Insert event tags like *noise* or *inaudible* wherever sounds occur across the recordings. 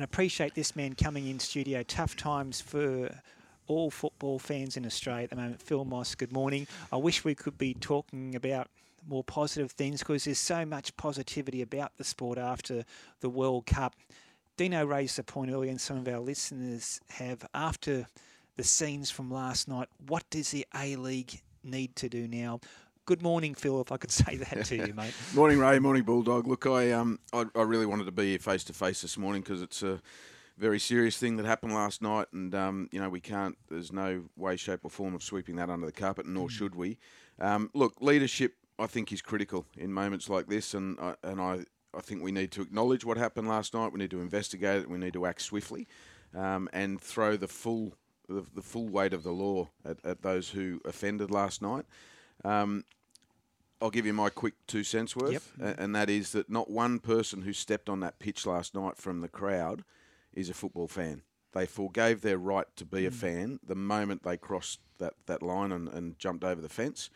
and appreciate this man coming in studio. Tough times for all football fans in Australia at the moment. Phil Moss, good morning. I wish we could be talking about more positive things because there's so much positivity about the sport after the World Cup. Dino raised the point earlier, and some of our listeners have. After the scenes from last night, what does the A League need to do now? Good morning, Phil. If I could *laughs* say that to you, mate. *laughs* morning, Ray. Morning, Bulldog. Look, I um, I, I really wanted to be here face to face this morning because it's a very serious thing that happened last night, and um, you know we can't. There's no way, shape, or form of sweeping that under the carpet, nor mm. should we. Um, look, leadership, I think, is critical in moments like this, and I, and I, I think we need to acknowledge what happened last night. We need to investigate it. We need to act swiftly, um, and throw the full the, the, full weight of the law at, at those who offended last night. Um, I'll give you my quick two cents worth, yep. and that is that not one person who stepped on that pitch last night from the crowd is a football fan. They forgave their right to be mm. a fan the moment they crossed that, that line and, and jumped over the fence.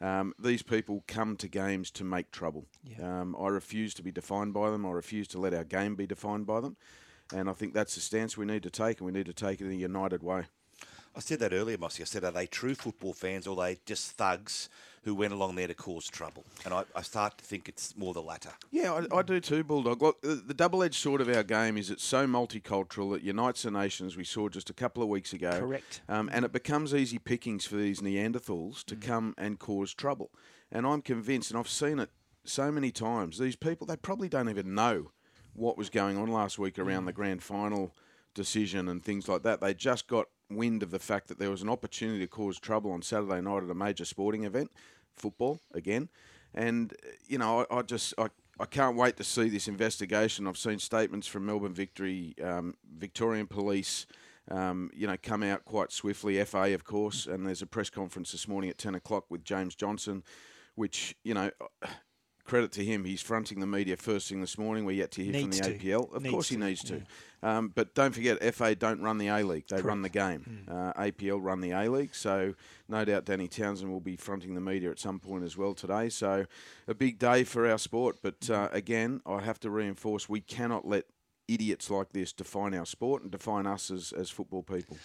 Um, these people come to games to make trouble. Um, I refuse to be defined by them. I refuse to let our game be defined by them. And I think that's the stance we need to take, and we need to take it in a united way. I said that earlier, Mossy. I said, are they true football fans or are they just thugs who went along there to cause trouble? And I, I start to think it's more the latter. Yeah, I, I do too, Bulldog. Look, the, the double edged sword of our game is it's so multicultural. It unites the nations, we saw just a couple of weeks ago. Correct. Um, and it becomes easy pickings for these Neanderthals to mm. come and cause trouble. And I'm convinced, and I've seen it so many times, these people, they probably don't even know what was going on last week around mm. the grand final decision and things like that. They just got wind of the fact that there was an opportunity to cause trouble on Saturday night at a major sporting event, football again, and you know I, I just I. I can't wait to see this investigation. I've seen statements from Melbourne Victory, um, Victorian Police, um, you know, come out quite swiftly. FA, of course, and there's a press conference this morning at ten o'clock with James Johnson, which you know credit to him. He's fronting the media first thing this morning. We're yet to hear needs from the to. APL. Of needs course, he to. needs to. Yeah. Um, but don't forget, FA don't run the A League; they Correct. run the game. Mm. Uh, APL run the A League, so no doubt Danny Townsend will be fronting the media at some point as well today. So a big day for our sport. But uh, again, I have to reinforce: we cannot let idiots like this define our sport and define us as, as football people.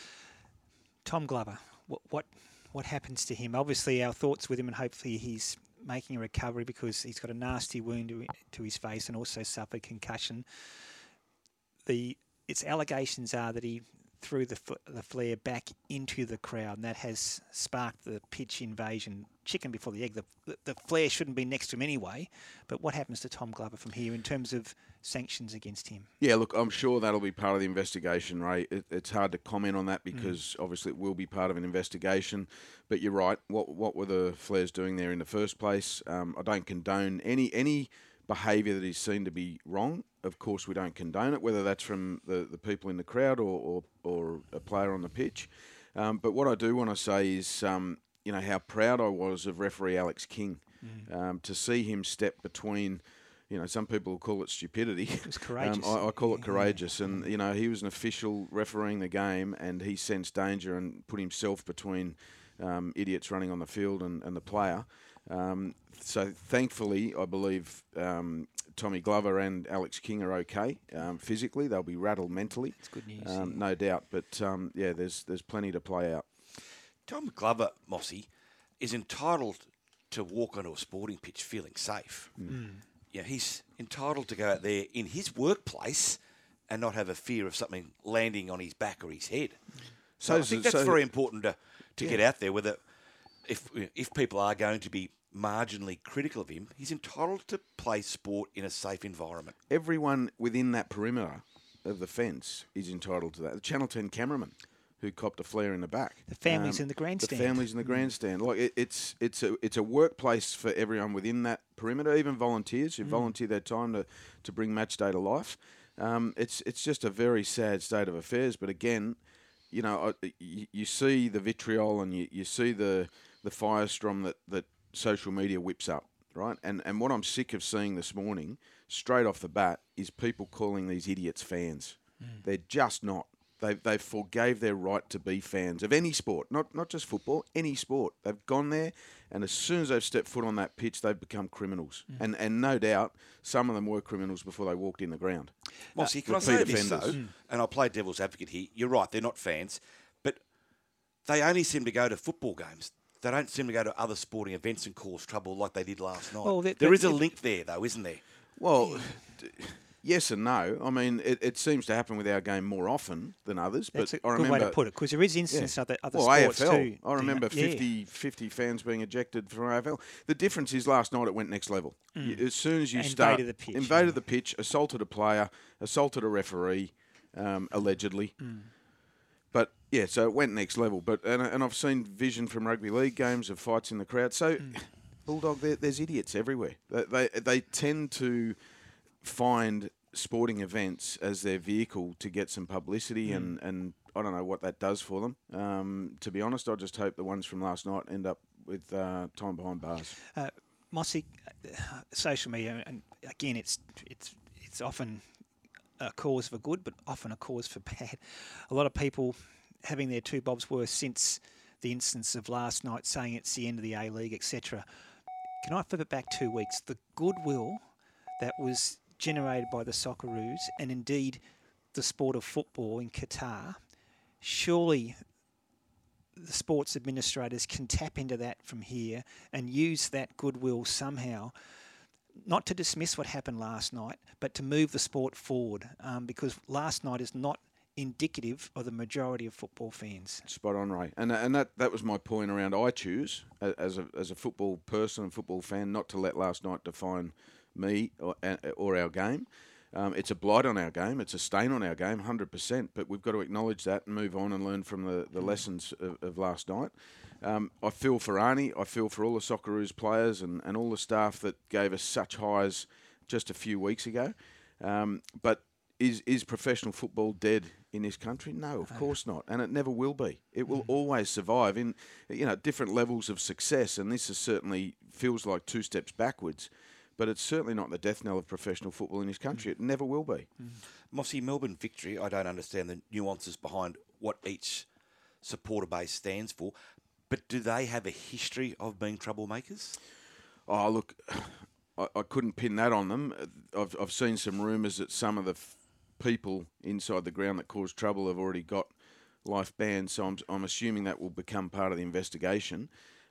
Tom Glover, what, what what happens to him? Obviously, our thoughts with him, and hopefully he's making a recovery because he's got a nasty wound to, his face and also suffered concussion. The its allegations are that he threw the the flare back into the crowd, and that has sparked the pitch invasion. Chicken before the egg. The, the flare shouldn't be next to him anyway. But what happens to Tom Glover from here in terms of sanctions against him? Yeah, look, I'm sure that'll be part of the investigation, Ray. It, it's hard to comment on that mm. because mm. obviously it will be part of an investigation. But you're right. What what were the flares doing there in the first place? Um, I don't condone any any behaviour that is seen to be wrong. Of course, we don't condone it, whether that's from the, the people in the crowd or, or, or a player on the pitch. Um, but what I do want to say is, um, you know, how proud I was of referee Alex King mm. um, to see him step between. You know, some people will call it stupidity. It *laughs* courageous. Um, I, I, call it courageous, yeah. and you know, he was an official refereeing the game, and he sensed danger and put himself between um, idiots running on the field and, and the player. Um, so thankfully, I believe um, Tommy Glover and Alex King are okay um, physically. They'll be rattled mentally. It's good news, um, yeah. no doubt. But um, yeah, there's there's plenty to play out. Tom Glover, Mossy, is entitled to walk onto a sporting pitch feeling safe. Mm. Yeah, he's entitled to go out there in his workplace and not have a fear of something landing on his back or his head. So, so I think that's so very important to, to yeah. get out there. Whether if if people are going to be marginally critical of him, he's entitled to play sport in a safe environment. Everyone within that perimeter of the fence is entitled to that. The Channel 10 cameraman who copped a flare in the back. The families um, in the grandstand. The families in the grandstand. Like it, it's it's a it's a workplace for everyone within that perimeter, even volunteers who mm. volunteer their time to, to bring match day to life. Um, it's it's just a very sad state of affairs. But again, you know, you, you see the vitriol and you, you see the the firestorm that, that social media whips up, right? And and what I'm sick of seeing this morning, straight off the bat, is people calling these idiots fans. Mm. They're just not. They they forgave their right to be fans of any sport, not not just football, any sport. They've gone there, and as soon as they've stepped foot on that pitch, they've become criminals. Mm. And and no doubt, some of them were criminals before they walked in the ground. Mossy, can I repeat say this offenders. though? And I'll play devil's advocate here. You're right; they're not fans, but they only seem to go to football games. They don't seem to go to other sporting events and cause trouble like they did last night. Well, that- there that- is a link there, though, isn't there? Well, d- yes and no. I mean, it, it seems to happen with our game more often than others. That's but a I good remember, way to put it because there is instances Yeah. other other well, sports AFL. too. I remember Yeah. 50, 50 fans being ejected from AFL. The difference is last night it went next level. Mm. You- As soon as you Invaded start the pitch, invaded yeah. the pitch, assaulted a player, assaulted a referee, um, allegedly. Mm. But yeah, so it went next level. But and, and I've seen vision from rugby league games of fights in the crowd. So mm. bulldog, there's idiots everywhere. They, they they tend to find sporting events as their vehicle to get some publicity and, and I don't know what that does for them. Um, to be honest, I just hope the ones from last night end up with uh, time behind bars. Uh, Mossy, uh, social media, and again, it's it's it's often a cause for good, but often a cause for bad. A lot of people having their two bobs worth since the instance of last night, saying it's the end of the A League, etc. Can I flip it back two weeks? The goodwill that was generated by the Socceroos, and indeed the sport of football in Qatar, surely the sports administrators can tap into that from here and use that goodwill somehow, not to dismiss what happened last night, but to move the sport forward. Um, because last night is not indicative of the majority of football fans. Spot on, Ray. And and that, that was my point around I choose as a as a football person and football fan not to let last night define me or, or our game. Um, it's a blight on our game. It's a stain on our game, hundred percent. But we've got to acknowledge that and move on and learn from the, the lessons of, of last night. Um, I feel for Arnie. I feel for all the Socceroos players and, and all the staff that gave us such highs just a few weeks ago. Um, but is is professional football dead in this country? No, of course not, and it never will be. It will always survive in you know different levels of success, and this is certainly feels like two steps backwards. But it's certainly not the death knell of professional football in this country. It never will be. Mossy, Melbourne victory, I don't understand the nuances behind what each supporter base stands for, but do they have a history of being troublemakers? Oh, look, I, I couldn't pin that on them. I've, I've seen some rumours that some of the f- people inside the ground that caused trouble have already got life bans, so I'm, I'm assuming that will become part of the investigation.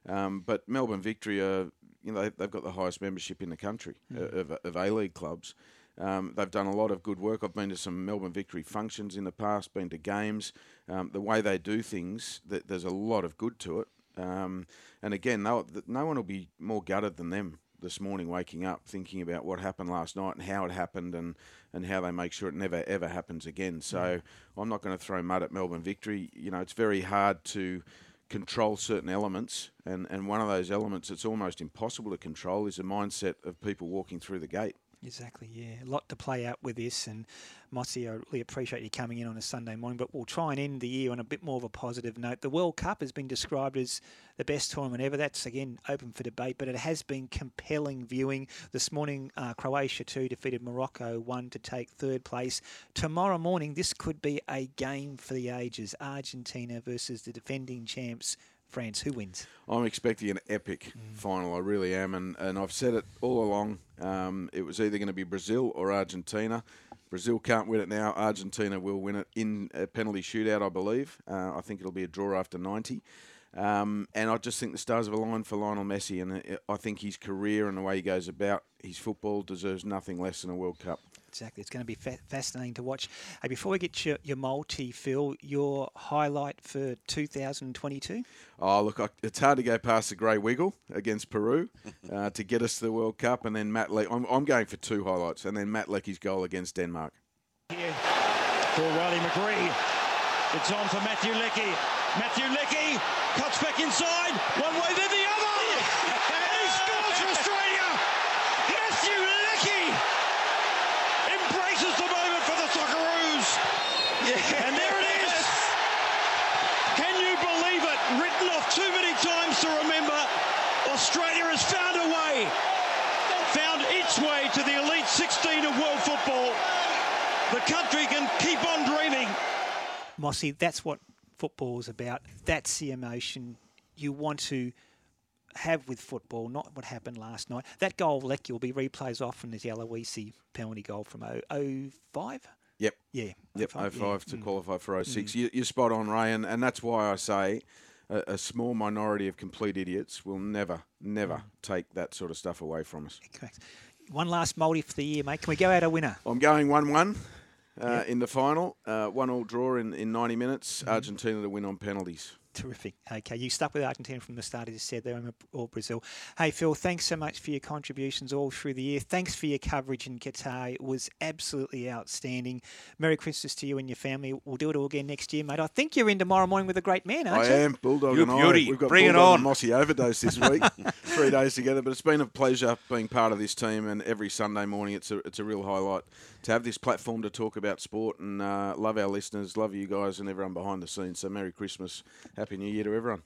Um, but Melbourne Victory are, you know, they, they've got the highest membership in the country uh, of, of A League clubs. Um, they've done a lot of good work. I've been to some Melbourne Victory functions in the past, been to games. Um, the way they do things, th- there's a lot of good to it. Um, and again, no, no one will be more gutted than them this morning, waking up thinking about what happened last night and how it happened, and, and how they make sure it never ever happens again. So I'm not going to throw mud at Melbourne Victory. You know, it's very hard to control certain elements, and, and one of those elements that's almost impossible to control is the mindset of people walking through the gate. Exactly, yeah. A lot to play out with this. And Mossy, I really appreciate you coming in on a Sunday morning, but we'll try and end the year on a bit more of a positive note. The World Cup has been described as the best tournament ever. That's, again, open for debate, but it has been compelling viewing. This morning, uh, Croatia 2 defeated Morocco 1 to take third place. Tomorrow morning, this could be a game for the ages Argentina versus the defending champs. France, who wins? I'm expecting an epic final. I really am, and, and I've said it all along. Um, it was either going to be Brazil or Argentina. Brazil can't win it now. Argentina will win it in a penalty shootout, I believe. Uh, I think it'll be a draw after 90. Um, and I just think the stars have aligned for Lionel Messi, and uh, I think his career and the way he goes about his football deserves nothing less than a World Cup. Exactly. It's going to be fa- fascinating to watch. Hey, before we get your, your multi, Phil, your highlight for 2022? Oh, look, I, it's hard to go past the grey wiggle against Peru *laughs* uh, to get us to the World Cup, and then Matt Le- I'm, I'm going for two highlights, and then Matt Leckie's goal against Denmark. Here for Riley McGree. It's on for Matthew Leckie. Matthew Leckie cuts back inside. One way, then the other. And he scores for Australia. Matthew Leckie embraces the moment for the Socceroos. And there it is. Can you believe it? Written off too many times to remember. Australia has found a way. Found its way to the Elite 16 of world football. The country can keep on dreaming. Mossy, that's what football is about. That's the emotion you want to have with football, not what happened last night. That goal, Leckie, will be replays often as the Aloisi penalty goal from 05. Yep. Yeah. Yep, 05 yeah. to Mm. qualify for 06. You, you're spot on, Ray, and, and that's why I say a, a small minority of complete idiots will never, never Mm. take that sort of stuff away from us. Correct. One last multi for the year, mate. Can we go out a winner? I'm going 1 1 uh, Yep. in the final, uh, one all draw in, in 90 minutes, Mm-hmm. Argentina to win on penalties. Terrific. Okay, you stuck with Argentina from the start, as you said there, or Brazil. Hey, Phil, thanks so much for your contributions all through the year. Thanks for your coverage in Qatar. It was absolutely outstanding. Merry Christmas to you and your family. We'll do it all again next year, mate. I think you're in tomorrow morning with a great man, aren't I you? am Bulldog You and beauty. I. We've got Bring it Bulldog on. and Mossy overdose this week, *laughs* three days together. But it's been a pleasure being part of this team, and every Sunday morning it's a it's a real highlight to have this platform to talk about sport. And uh, love our listeners, love you guys, and everyone behind the scenes. So Merry Christmas, Happy New Year to everyone.